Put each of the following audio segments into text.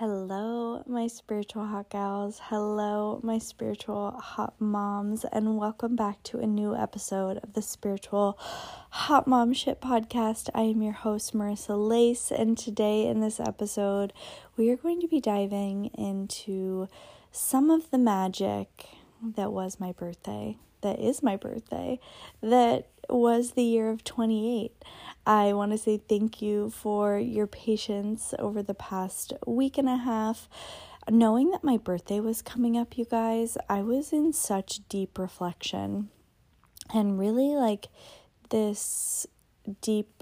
Hello, my spiritual hot gals. Hello, my spiritual hot moms, and welcome back to a new episode of the Spiritual Hot Mom Shit podcast. I am your host, Marissa Lace, and today in this episode, we are going to be diving into some of the magic that was my birthday, that is my birthday, that was the year of 28. I want to say thank you for your patience over the past week and a half. Knowing that my birthday was coming up, you guys, I was in such deep reflection and really like this deep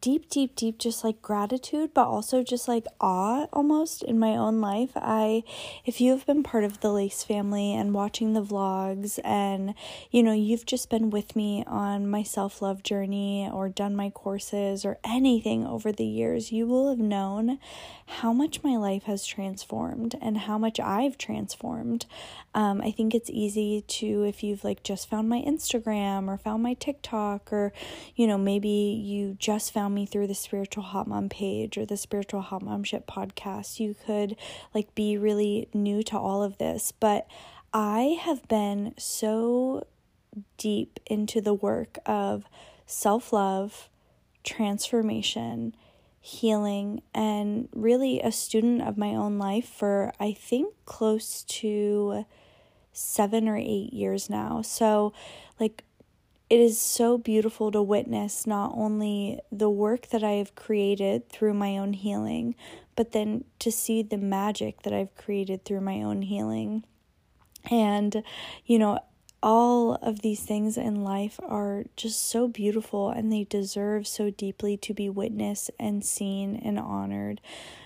deep, deep, deep, just like gratitude, but also just like awe almost in my own life. I, if you have been part of the Lace family and watching the vlogs, and you know, you've just been with me on my self love journey or done my courses or anything over the years, you will have known how much my life has transformed and how much I've transformed. Um, I think it's easy to, if you've like just found my Instagram or found my TikTok, or you know, maybe you just found me through the Spiritual Hot Mom page or the Spiritual Hot Mom Shit podcast, you could like be really new to all of this. But I have been so deep into the work of self love, transformation, healing, and really a student of my own life for I think close to seven or eight years now. So, like, it is so beautiful to witness not only the work that I have created through my own healing, but then to see the magic that I've created through my own healing. And, you know, all of these things in life are just so beautiful and they deserve so deeply to be witnessed and seen and honored.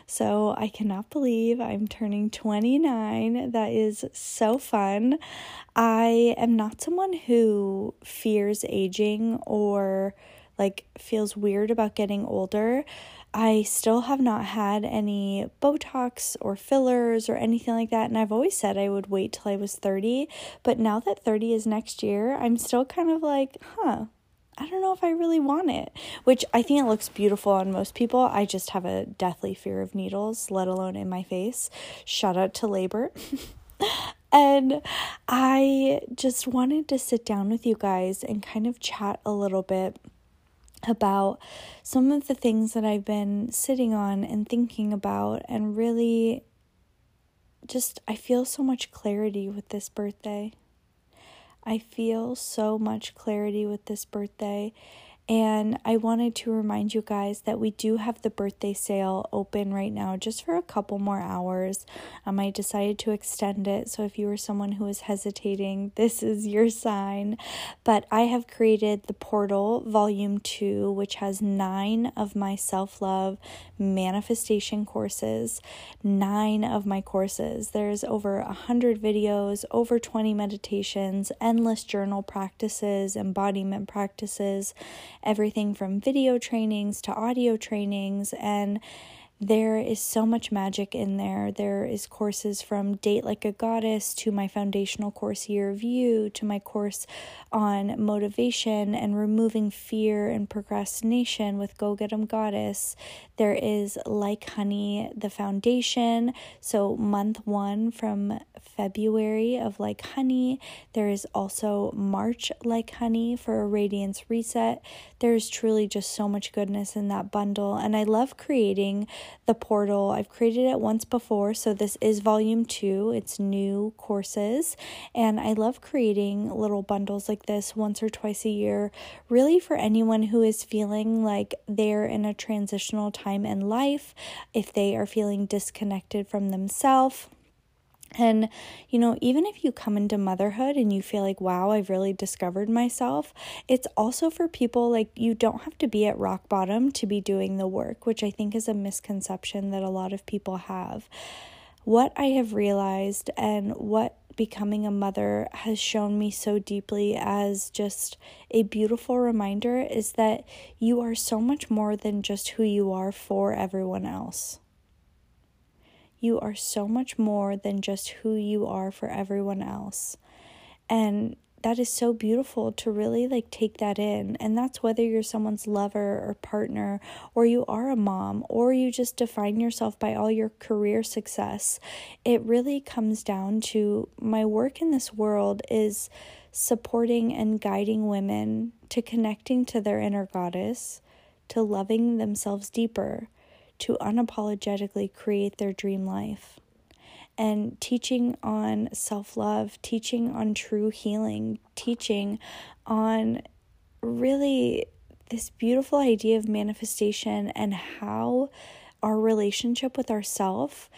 So I cannot believe I'm turning 29. That is so fun. I am not someone who fears aging or like feels weird about getting older. I still have not had any Botox or fillers or anything like that. And I've always said I would wait till I was 30. But now that 30 is next year, I'm still kind of like, huh, I don't know if I really want it, which I think it looks beautiful on most people. I just have a deathly fear of needles, let alone in my face. Shout out to labor. and I just wanted to sit down with you guys and kind of chat a little bit about some of the things that I've been sitting on and thinking about, and really just I feel so much clarity with this birthday. I feel so much clarity with this birthday, and I wanted to remind you guys that we do have the birthday sale open right now just for a couple more hours. Um, I decided to extend it. So if you are someone who is hesitating, this is your sign. But I have created the Portal Volume 2, which has nine of my self love manifestation courses. Nine of my courses. There's over a hundred videos, over 20 meditations, endless journal practices, embodiment practices everything from video trainings to audio trainings and there is so much magic in there. There is courses from Date Like a Goddess to my foundational course Year of You to my course on motivation and removing fear and procrastination with Go Get 'em Goddess. There is Like Honey, the foundation. So, month one from February of Like Honey. There is also March Like Honey for a Radiance Reset. There's truly just so much goodness in that bundle. And I love creating the portal. I've created it once before, so this is volume two. It's new courses, and I love creating little bundles like this once or twice a year, really for anyone who is feeling like they're in a transitional time in life, if they are feeling disconnected from themselves and, you know, even if you come into motherhood and you feel like, wow, I've really discovered myself, it's also for people like you don't have to be at rock bottom to be doing the work, which I think is a misconception that a lot of people have. What I have realized and what becoming a mother has shown me so deeply as just a beautiful reminder is that you are so much more than just who you are for everyone else. You are so much more than just who you are for everyone else. And that is so beautiful to really like take that in. And that's whether you're someone's lover or partner, or you are a mom, or you just define yourself by all your career success. It really comes down to my work in this world is supporting and guiding women to connecting to their inner goddess, to loving themselves deeper, to unapologetically create their dream life and teaching on self love, teaching on true healing, teaching on really this beautiful idea of manifestation and how our relationship with ourself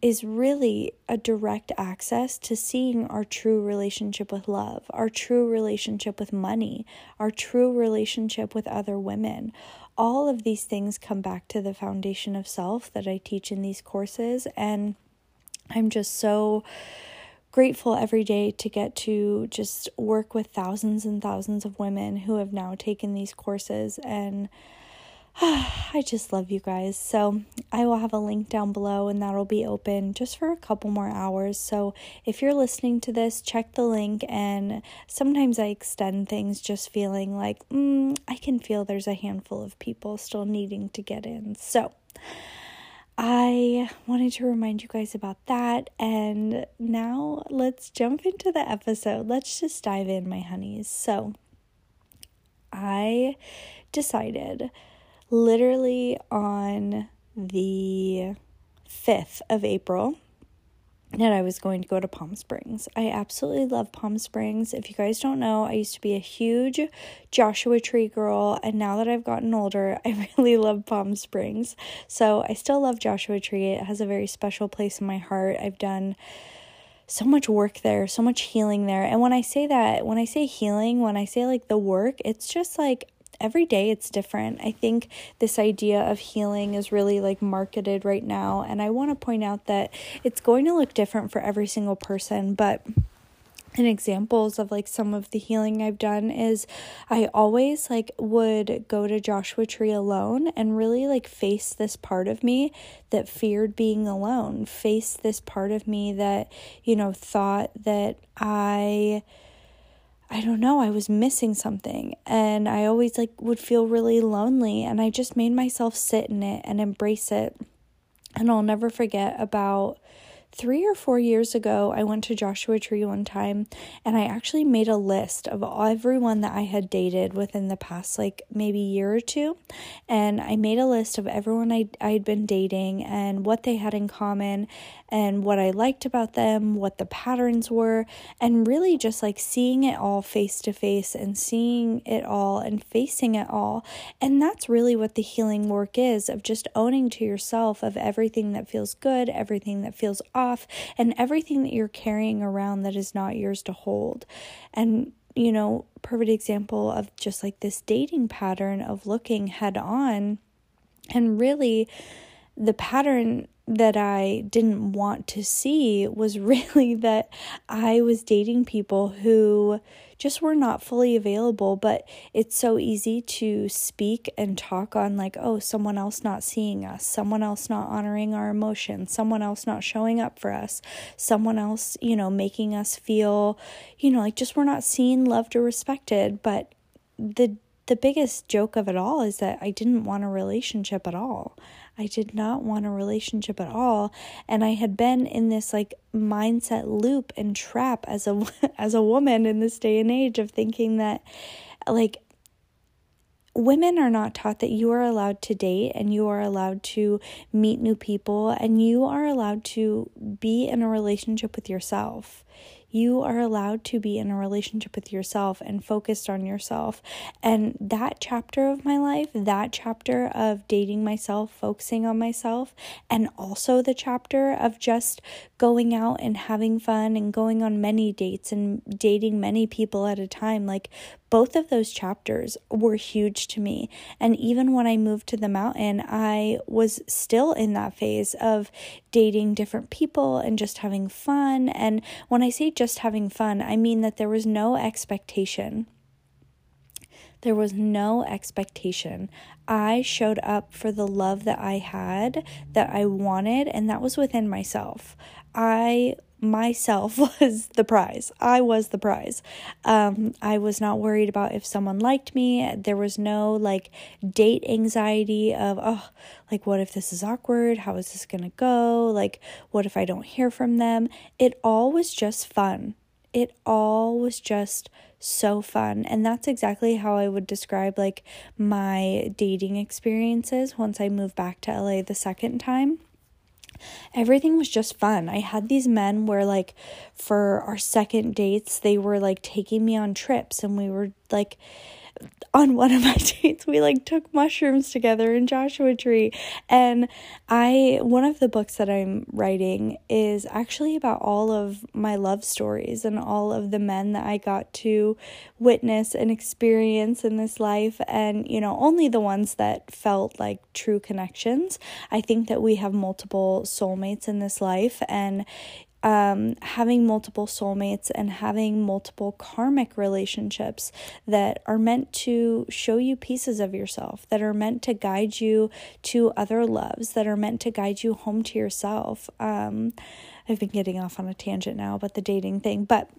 is really a direct access to seeing our true relationship with love, our true relationship with money, our true relationship with other women. All of these things come back to the foundation of self that I teach in these courses and I'm just so grateful every day to get to just work with thousands and thousands of women who have now taken these courses and I just love you guys. So, I will have a link down below and that'll be open just for a couple more hours. So, if you're listening to this, check the link. And sometimes I extend things just feeling like, mm, I can feel there's a handful of people still needing to get in. So, I wanted to remind you guys about that. And now let's jump into the episode. Let's just dive in, my honeys. So, I decided literally on the 5th of April that I was going to go to Palm Springs. I absolutely love Palm Springs. If you guys don't know, I used to be a huge Joshua Tree girl, and now that I've gotten older, I really love Palm Springs. So I still love Joshua Tree. It has a very special place in my heart. I've done so much work there, so much healing there. And when I say that, when I say healing, when I say like the work, it's just like every day it's different. I think this idea of healing is really like marketed right now. And I want to point out that it's going to look different for every single person, but and examples of like some of the healing I've done is I always like would go to Joshua Tree alone and really like face this part of me that feared being alone, face this part of me that, you know, thought that I I don't know, I was missing something and I always like would feel really lonely and I just made myself sit in it and embrace it. And I'll never forget about three or four years ago, I went to Joshua Tree one time and I actually made a list of everyone that I had dated within the past, like maybe year or two. And I made a list of everyone I, I'd been dating and what they had in common and what I liked about them, what the patterns were, and really just like seeing it all face to face and seeing it all and facing it all. And that's really what the healing work is of just owning to yourself of everything that feels good, everything that feels off, and everything that you're carrying around that is not yours to hold. And you know, perfect example of just like this dating pattern of looking head on and really the pattern that I didn't want to see was really that I was dating people who just were not fully available. But it's so easy to speak and talk on, like, oh, someone else not seeing us, someone else not honoring our emotions, someone else not showing up for us, someone else, you know, making us feel, you know, like just we're not seen, loved, or respected. But the the biggest joke of it all is that I didn't want a relationship at all. I did not want a relationship at all and I had been in this like mindset loop and trap as a as a woman in this day and age of thinking that like women are not taught that you are allowed to date and you are allowed to meet new people and you are allowed to be in a relationship with yourself. You are allowed to be in a relationship with yourself and focused on yourself. And that chapter of my life, that chapter of dating myself, focusing on myself, and also the chapter of just going out and having fun and going on many dates and dating many people at a time, like both of those chapters were huge to me. And even when I moved to the mountain, I was still in that phase of dating different people and just having fun. And when I say just having fun, I mean that there was no expectation. There was no expectation. I showed up for the love that I had, that I wanted, and that was within myself. I myself was the prize. I was the prize. Um, I was not worried about if someone liked me. There was no like date anxiety of, oh, like, what if this is awkward? How is this going to go? Like, what if I don't hear from them? It all was just fun. It all was just so fun. And that's exactly how I would describe like my dating experiences once I moved back to LA the second time everything was just fun. I had these men where, like, for our second dates, they were like taking me on trips and we were like on one of my dates we like took mushrooms together in Joshua Tree. And I one of the books that I'm writing is actually about all of my love stories and all of the men that I got to witness and experience in this life. And you know only the ones that felt like true connections. I think that we have multiple soulmates in this life. And um, having multiple soulmates and having multiple karmic relationships that are meant to show you pieces of yourself, that are meant to guide you to other loves, that are meant to guide you home to yourself. Um, I've been getting off on a tangent now about the dating thing, but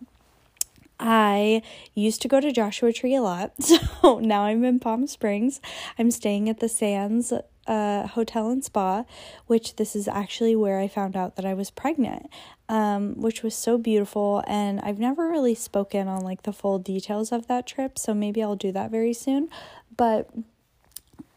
I used to go to Joshua Tree a lot. So now I'm in Palm Springs. I'm staying at the Sands uh, Hotel and Spa, which this is actually where I found out that I was pregnant, um, which was so beautiful. And I've never really spoken on like the full details of that trip, so maybe I'll do that very soon. But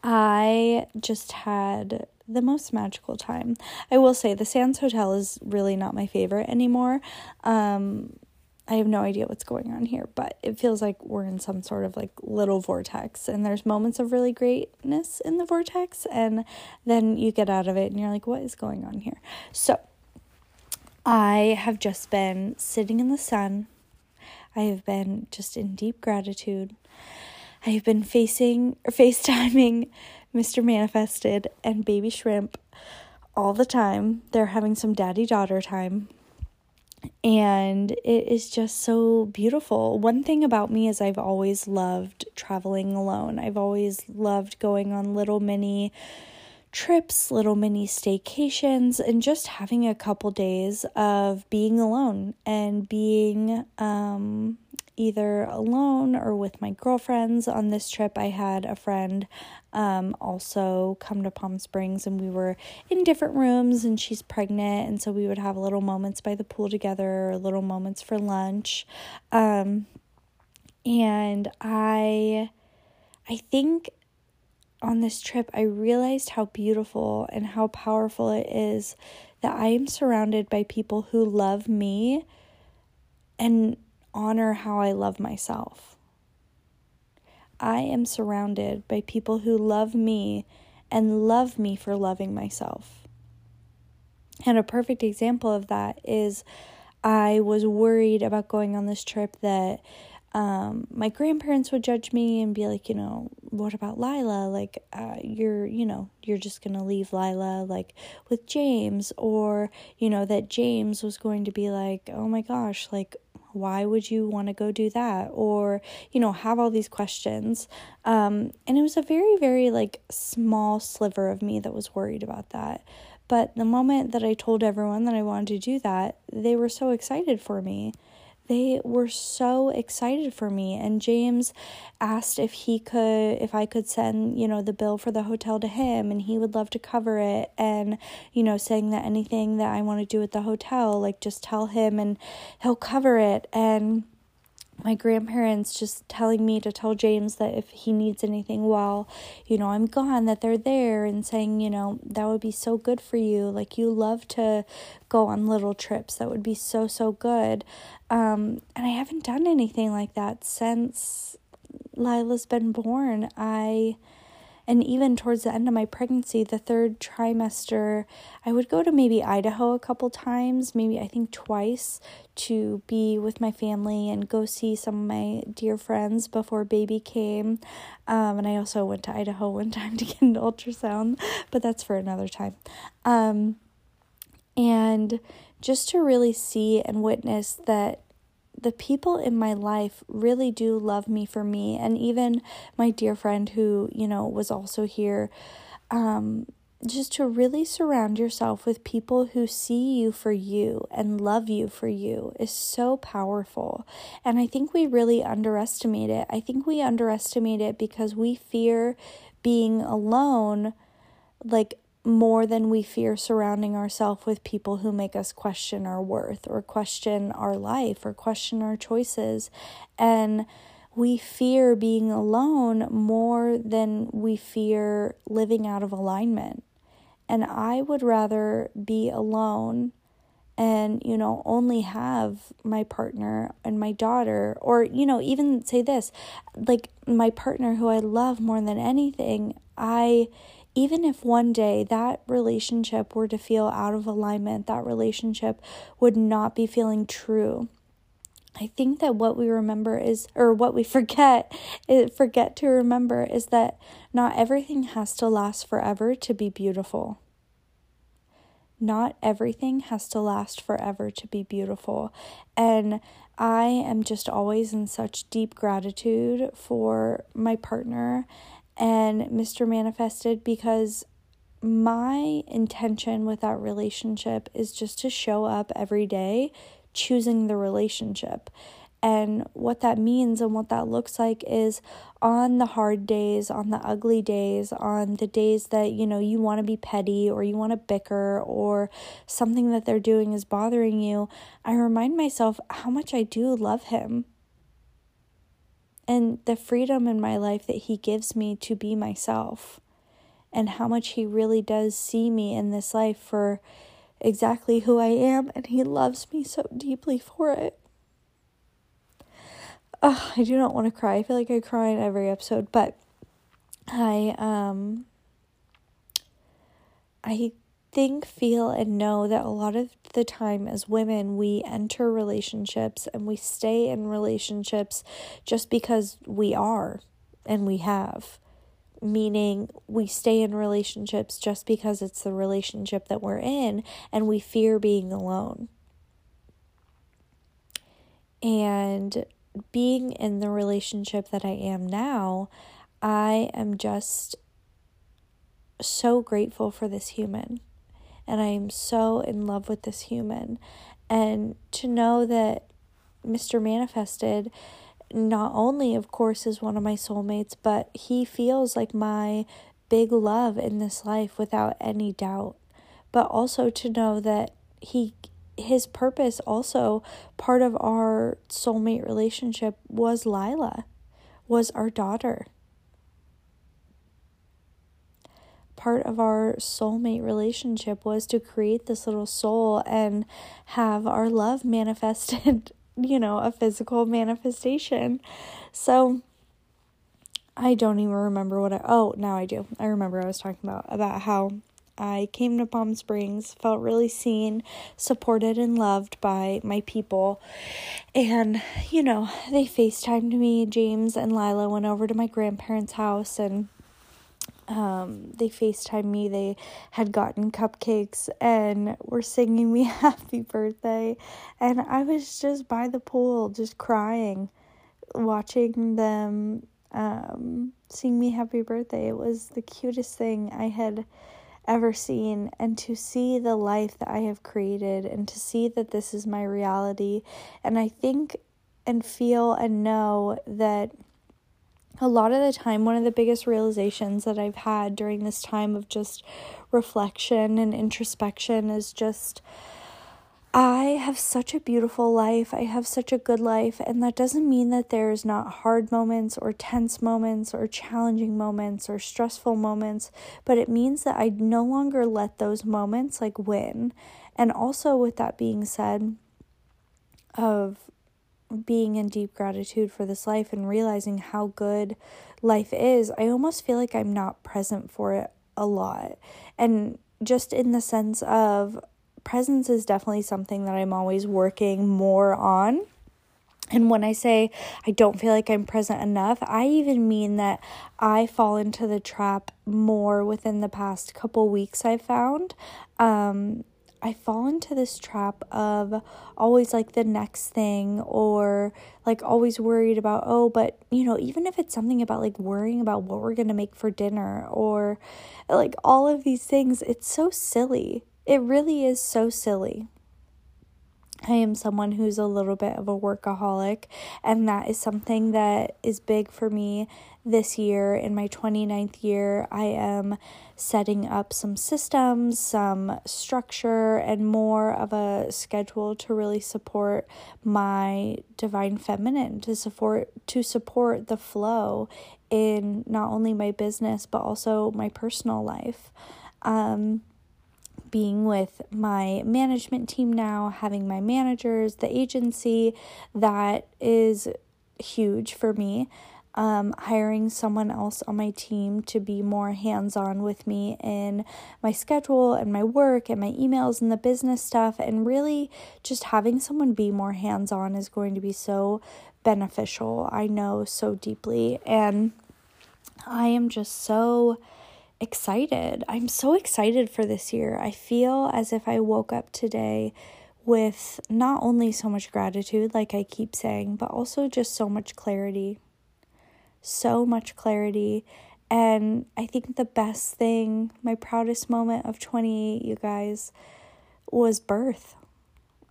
I just had the most magical time. I will say the Sands Hotel is really not my favorite anymore. Um, I have no idea what's going on here, but it feels like we're in some sort of like little vortex, and there's moments of really greatness in the vortex, and then you get out of it and you're like, what is going on here? So, I have just been sitting in the sun. I have been just in deep gratitude. I have been facing or FaceTiming Mr. Manifested and Baby Shrimp all the time. They're having some daddy daughter time and it is just so beautiful. One thing about me is I've always loved traveling alone. I've always loved going on little mini trips, little mini staycations, and just having a couple days of being alone and being um, either alone or with my girlfriends. On this trip, I had a friend um, also come to Palm Springs, and we were in different rooms, and she's pregnant, and so we would have little moments by the pool together, or little moments for lunch. Um, and I, I think on this trip, I realized how beautiful and how powerful it is that I am surrounded by people who love me and honor how I love myself. I am surrounded by people who love me and love me for loving myself. And a perfect example of that is I was worried about going on this trip that um, my grandparents would judge me and be like, you know, what about Lila? Like, uh, you're, you know, you're just going to leave Lila like with James, or, you know, that James was going to be like, oh my gosh, like, why would you want to go do that? Or you know have all these questions. Um, and it was a very very like small sliver of me that was worried about that. But the moment that i told everyone that i wanted to do that they were so excited for me they were so excited for me. And James asked if he could if I could send, you know, the bill for the hotel to him and he would love to cover it. And you know, saying that anything that I want to do at the hotel, like just tell him and he'll cover it. And my grandparents just telling me to tell James that if he needs anything while, you know, I'm gone, that they're there and saying, you know, that would be so good for you. Like, you love to go on little trips. That would be so, so good. Um, and I haven't done anything like that since Lila's been born. I and even towards the end of my pregnancy, the third trimester, I would go to maybe Idaho a couple times, maybe I think twice, to be with my family and go see some of my dear friends before baby came. Um, and I also went to Idaho one time to get an ultrasound, but that's for another time. Um, and just to really see and witness that the people in my life really do love me for me and even my dear friend who you know was also here um just to really surround yourself with people who see you for you and love you for you is so powerful. And I think we really underestimate it. I think we underestimate it because we fear being alone, like more than we fear surrounding ourselves with people who make us question our worth or question our life or question our choices. And we fear being alone more than we fear living out of alignment. And I would rather be alone and, you know, only have my partner and my daughter, or, you know, even say this like my partner who I love more than anything. I, even if one day that relationship were to feel out of alignment, that relationship would not be feeling true. I think that what we remember is, or what we forget, eh, forget to remember is that not everything has to last forever to be beautiful. Not everything has to last forever to be beautiful. And I am just always in such deep gratitude for my partner and Mr. Manifested because my intention with that relationship is just to show up every day choosing the relationship. And what that means and what that looks like is on the hard days, on the ugly days, on the days that, you know, you want to be petty or you want to bicker or something that they're doing is bothering you, I remind myself how much I do love him and the freedom in my life that he gives me to be myself and how much he really does see me in this life for exactly who I am, and He loves me so deeply for it. Oh, I do not want to cry. I feel like I cry in every episode, but I um I think, feel, and know that a lot of the time as women, we enter relationships and we stay in relationships just because we are and we have meaning we stay in relationships just because it's the relationship that we're in and we fear being alone. And being in the relationship that I am now, I am just so grateful for this human. And I am so in love with this human. And to know that Mr. Manifested not only, of course, is one of my soulmates, but he feels like my big love in this life without any doubt. But also to know that he his purpose also part of our soulmate relationship was Lila, was our daughter. Part of our soulmate relationship was to create this little soul and have our love manifested you know, a physical manifestation. So I don't even remember what I oh, now I do. I remember I was talking about about how I came to Palm Springs, felt really seen, supported, and loved by my people. And, you know, they FaceTimed me. James and Lila went over to my grandparents' house and um, they FaceTime me. They had gotten cupcakes and were singing me happy birthday. And I was just by the pool, just crying, watching them um, sing me happy birthday. It was the cutest thing I had ever seen. And to see the life that I have created and to see that this is my reality. And I think and feel and know that a lot of the time, one of the biggest realizations that I've had during this time of just reflection and introspection is just I have such a beautiful life. I have such a good life. And that doesn't mean that there's not hard moments or tense moments or challenging moments or stressful moments, but it means that I no longer let those moments like win. And also, with that being said, of being in deep gratitude for this life and realizing how good life is, I almost feel like I'm not present for it a lot. And just in the sense of presence is definitely something that I'm always working more on. And when I say I don't feel like I'm present enough, I even mean that I fall into the trap more within the past couple weeks, I found. Um, I fall into this trap of always like the next thing or like always worried about, oh, but you know, even if it's something about like worrying about what we're going to make for dinner or like all of these things, it's so silly. It really is so silly. I am someone who's a little bit of a workaholic, and that is something that is big for me this year. In my 29th year, I am setting up some systems, some structure, and more of a schedule to really support my divine feminine, to support to support the flow in not only my business but also my personal life. Um, being with my management team now, having my managers, the agency, that is huge for me. Um, hiring someone else on my team to be more hands on with me in my schedule and my work and my emails and the business stuff, and really just having someone be more hands on is going to be so beneficial. I know so deeply, and I am just so excited. I'm so excited for this year. I feel as if I woke up today with not only so much gratitude, like I keep saying, but also just so much clarity. So much clarity. And I think the best thing, my proudest moment of 28, you guys, was birth.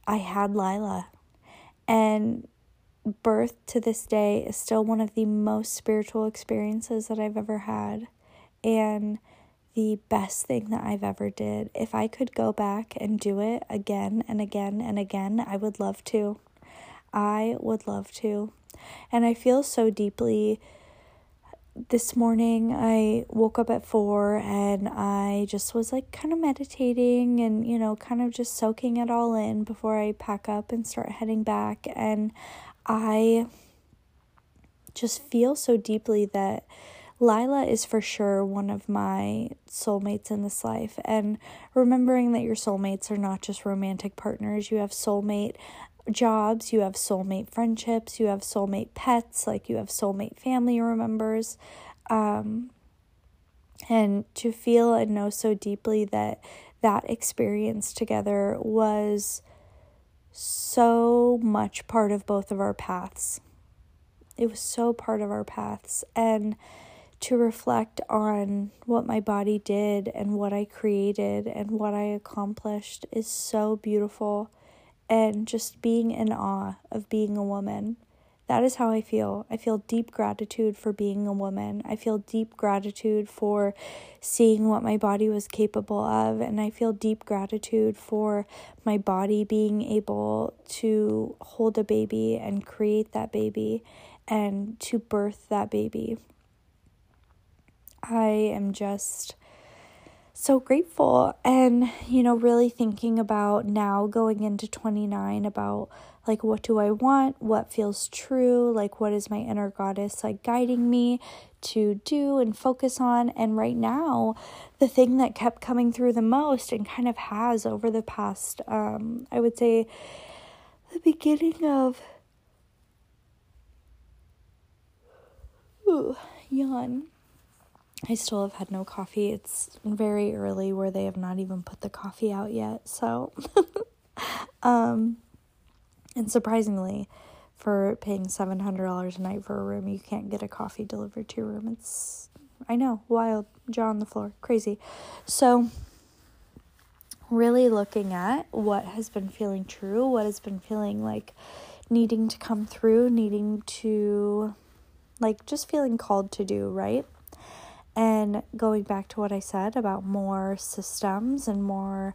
I had Lila. And birth to this day is still one of the most spiritual experiences that I've ever had and the best thing that I've ever did. If I could go back and do it again and again and again, I would love to. I would love to. And I feel so deeply this morning I woke up at 4 and I just was like kind of meditating and you know kind of just soaking it all in before I pack up and start heading back and I just feel so deeply that Lila is for sure one of my soulmates in this life. And remembering that your soulmates are not just romantic partners, you have soulmate jobs, you have soulmate friendships, you have soulmate pets, like you have soulmate family members. Um, and to feel and know so deeply that that experience together was so much part of both of our paths. It was so part of our paths. And to reflect on what my body did and what I created and what I accomplished is so beautiful. And just being in awe of being a woman. That is how I feel. I feel deep gratitude for being a woman. I feel deep gratitude for seeing what my body was capable of. And I feel deep gratitude for my body being able to hold a baby and create that baby and to birth that baby. I am just so grateful and you know really thinking about now going into 29 about like what do I want? What feels true? Like what is my inner goddess like guiding me to do and focus on? And right now the thing that kept coming through the most and kind of has over the past um I would say the beginning of ooh yawn I still have had no coffee. It's very early where they have not even put the coffee out yet. So, um, and surprisingly, for paying $700 a night for a room, you can't get a coffee delivered to your room. It's, I know, wild, jaw on the floor, crazy. So, really looking at what has been feeling true, what has been feeling like needing to come through, needing to, like, just feeling called to do, right? And going back to what I said about more systems and more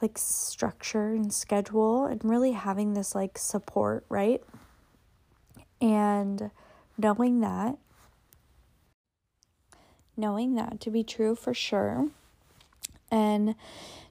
like structure and schedule and really having this like support, right? And knowing that, knowing that to be true for sure, and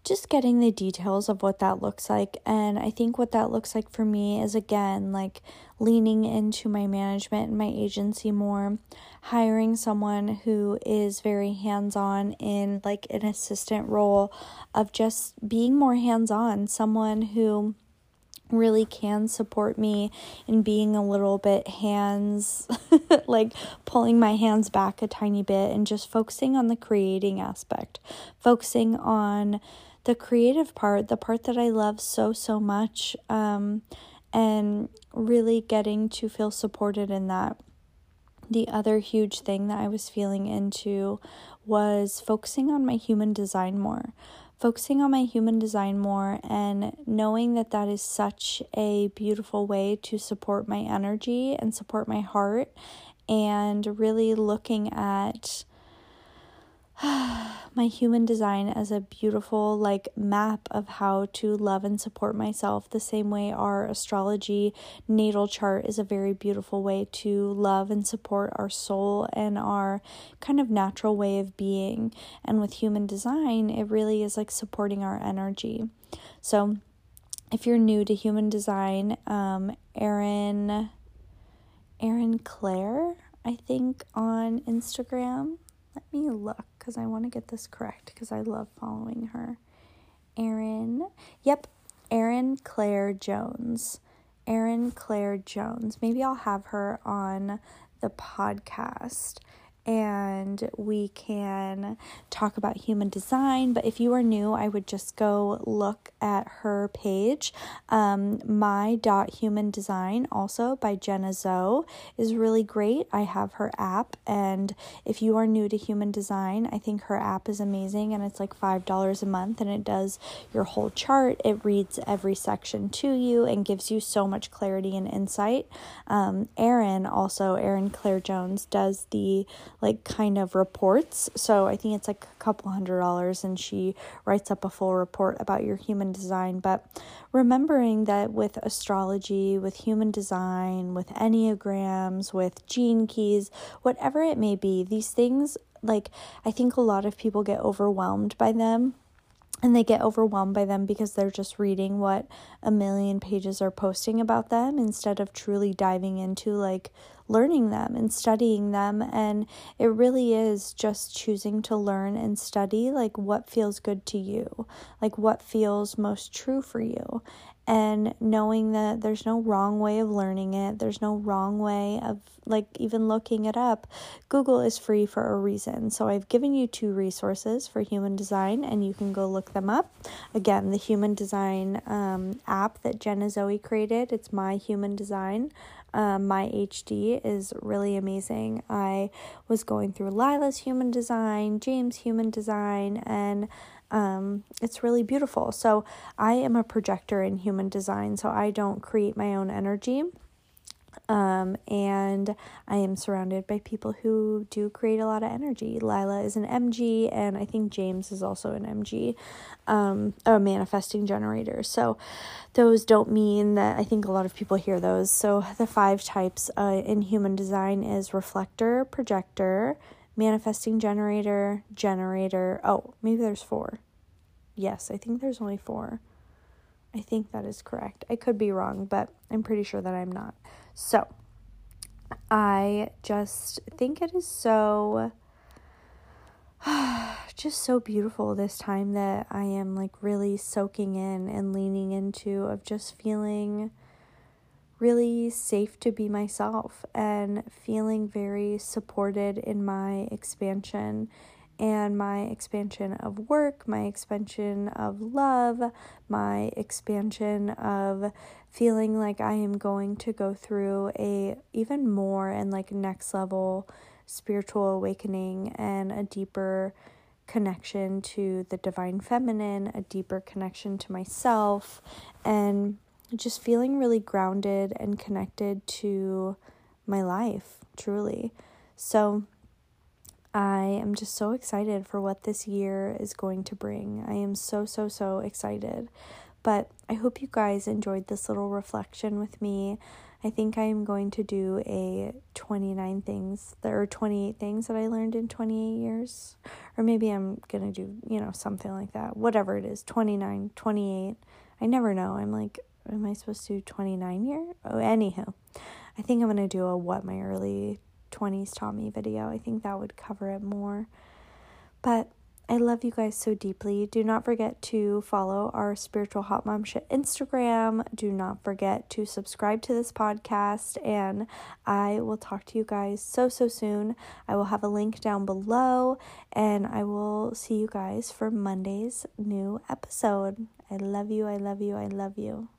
just getting the details of what that looks like. And I think what that looks like for me is again, like leaning into my management and my agency more, hiring someone who is very hands on in like an assistant role of just being more hands on, someone who really can support me in being a little bit hands like pulling my hands back a tiny bit and just focusing on the creating aspect focusing on the creative part, the part that I love so, so much, um, and really getting to feel supported in that. The other huge thing that I was feeling into was focusing on my human design more focusing on my human design more and knowing that that is such a beautiful way to support my energy and support my heart and really looking at my human design as a beautiful like map of how to love and support myself the same way our astrology natal chart is a very beautiful way to love and support our soul and our kind of natural way of being. And with human design it really is like supporting our energy. So if you're new to human design um Erin Erin Claire I think on Instagram let me look because I want to get this correct because I love following her. Erin, yep, Erin Claire Jones. Erin Claire Jones. Maybe I'll have her on the podcast and we can talk about human design. But if you are new, I would just go look at her page. Um, my dot human design, also by Jenna Zoe, is really great. I have her app, and if you are new to human design, I think her app is amazing, and it's like five dollars a month, and it does your whole chart. It reads every section to you and gives you so much clarity and insight. Um, Erin also, Erin Claire Jones, does the like kind of reports. So I think it's like a couple hundred dollars, and she writes up a full report about your human design. But remembering that with astrology, with human design, with enneagrams, with gene keys, whatever it may be, these things like I think a lot of people get overwhelmed by them and they get overwhelmed by them because they're just reading what a million pages are posting about them instead of truly diving into like learning them and studying them and it really is just choosing to learn and study like what feels good to you like what feels most true for you and knowing that there's no wrong way of learning it, there's no wrong way of like even looking it up. Google is free for a reason. So I've given you two resources for human design and you can go look them up. Again, the human design um, app that Jenna Zoe created, it's My Human Design. Um, my HD is really amazing. I was going through Lila's human design, James' human design, and um, it's really beautiful. So I am a projector in human design, so I don't create my own energy. Um, and I am surrounded by people who do create a lot of energy. Lila is an MG, and I think James is also an MG, um, a manifesting generator. So, those don't mean that I think a lot of people hear those. So, the five types uh, in human design is reflector, projector, manifesting generator, generator. Oh, maybe there's four. Yes, I think there's only four. I think that is correct. I could be wrong, but I'm pretty sure that I'm not. So, I just think it is so just so beautiful this time that I am like really soaking in and leaning into of just feeling really safe to be myself and feeling very supported in my expansion and my expansion of work, my expansion of love, my expansion of feeling like I am going to go through a even more and like next level spiritual awakening and a deeper connection to the divine feminine, a deeper connection to myself and just feeling really grounded and connected to my life, truly. So, I am just so excited for what this year is going to bring. I am so, so, so excited. But I hope you guys enjoyed this little reflection with me. I think I am going to do a 29 things, there are 28 things that I learned in 28 years. Or maybe I'm going to do, you know, something like that. Whatever it is 29, 28. I never know. I'm like, am I supposed to do 29 year? Oh, anywho, I think I'm going to do a what my early 20s Tommy video. I think that would cover it more. But I love you guys so deeply. Do not forget to follow our Spiritual Hot Mom Shit Instagram. Do not forget to subscribe to this podcast. And I will talk to you guys so, so soon. I will have a link down below. And I will see you guys for Monday's new episode. I love you. I love you. I love you.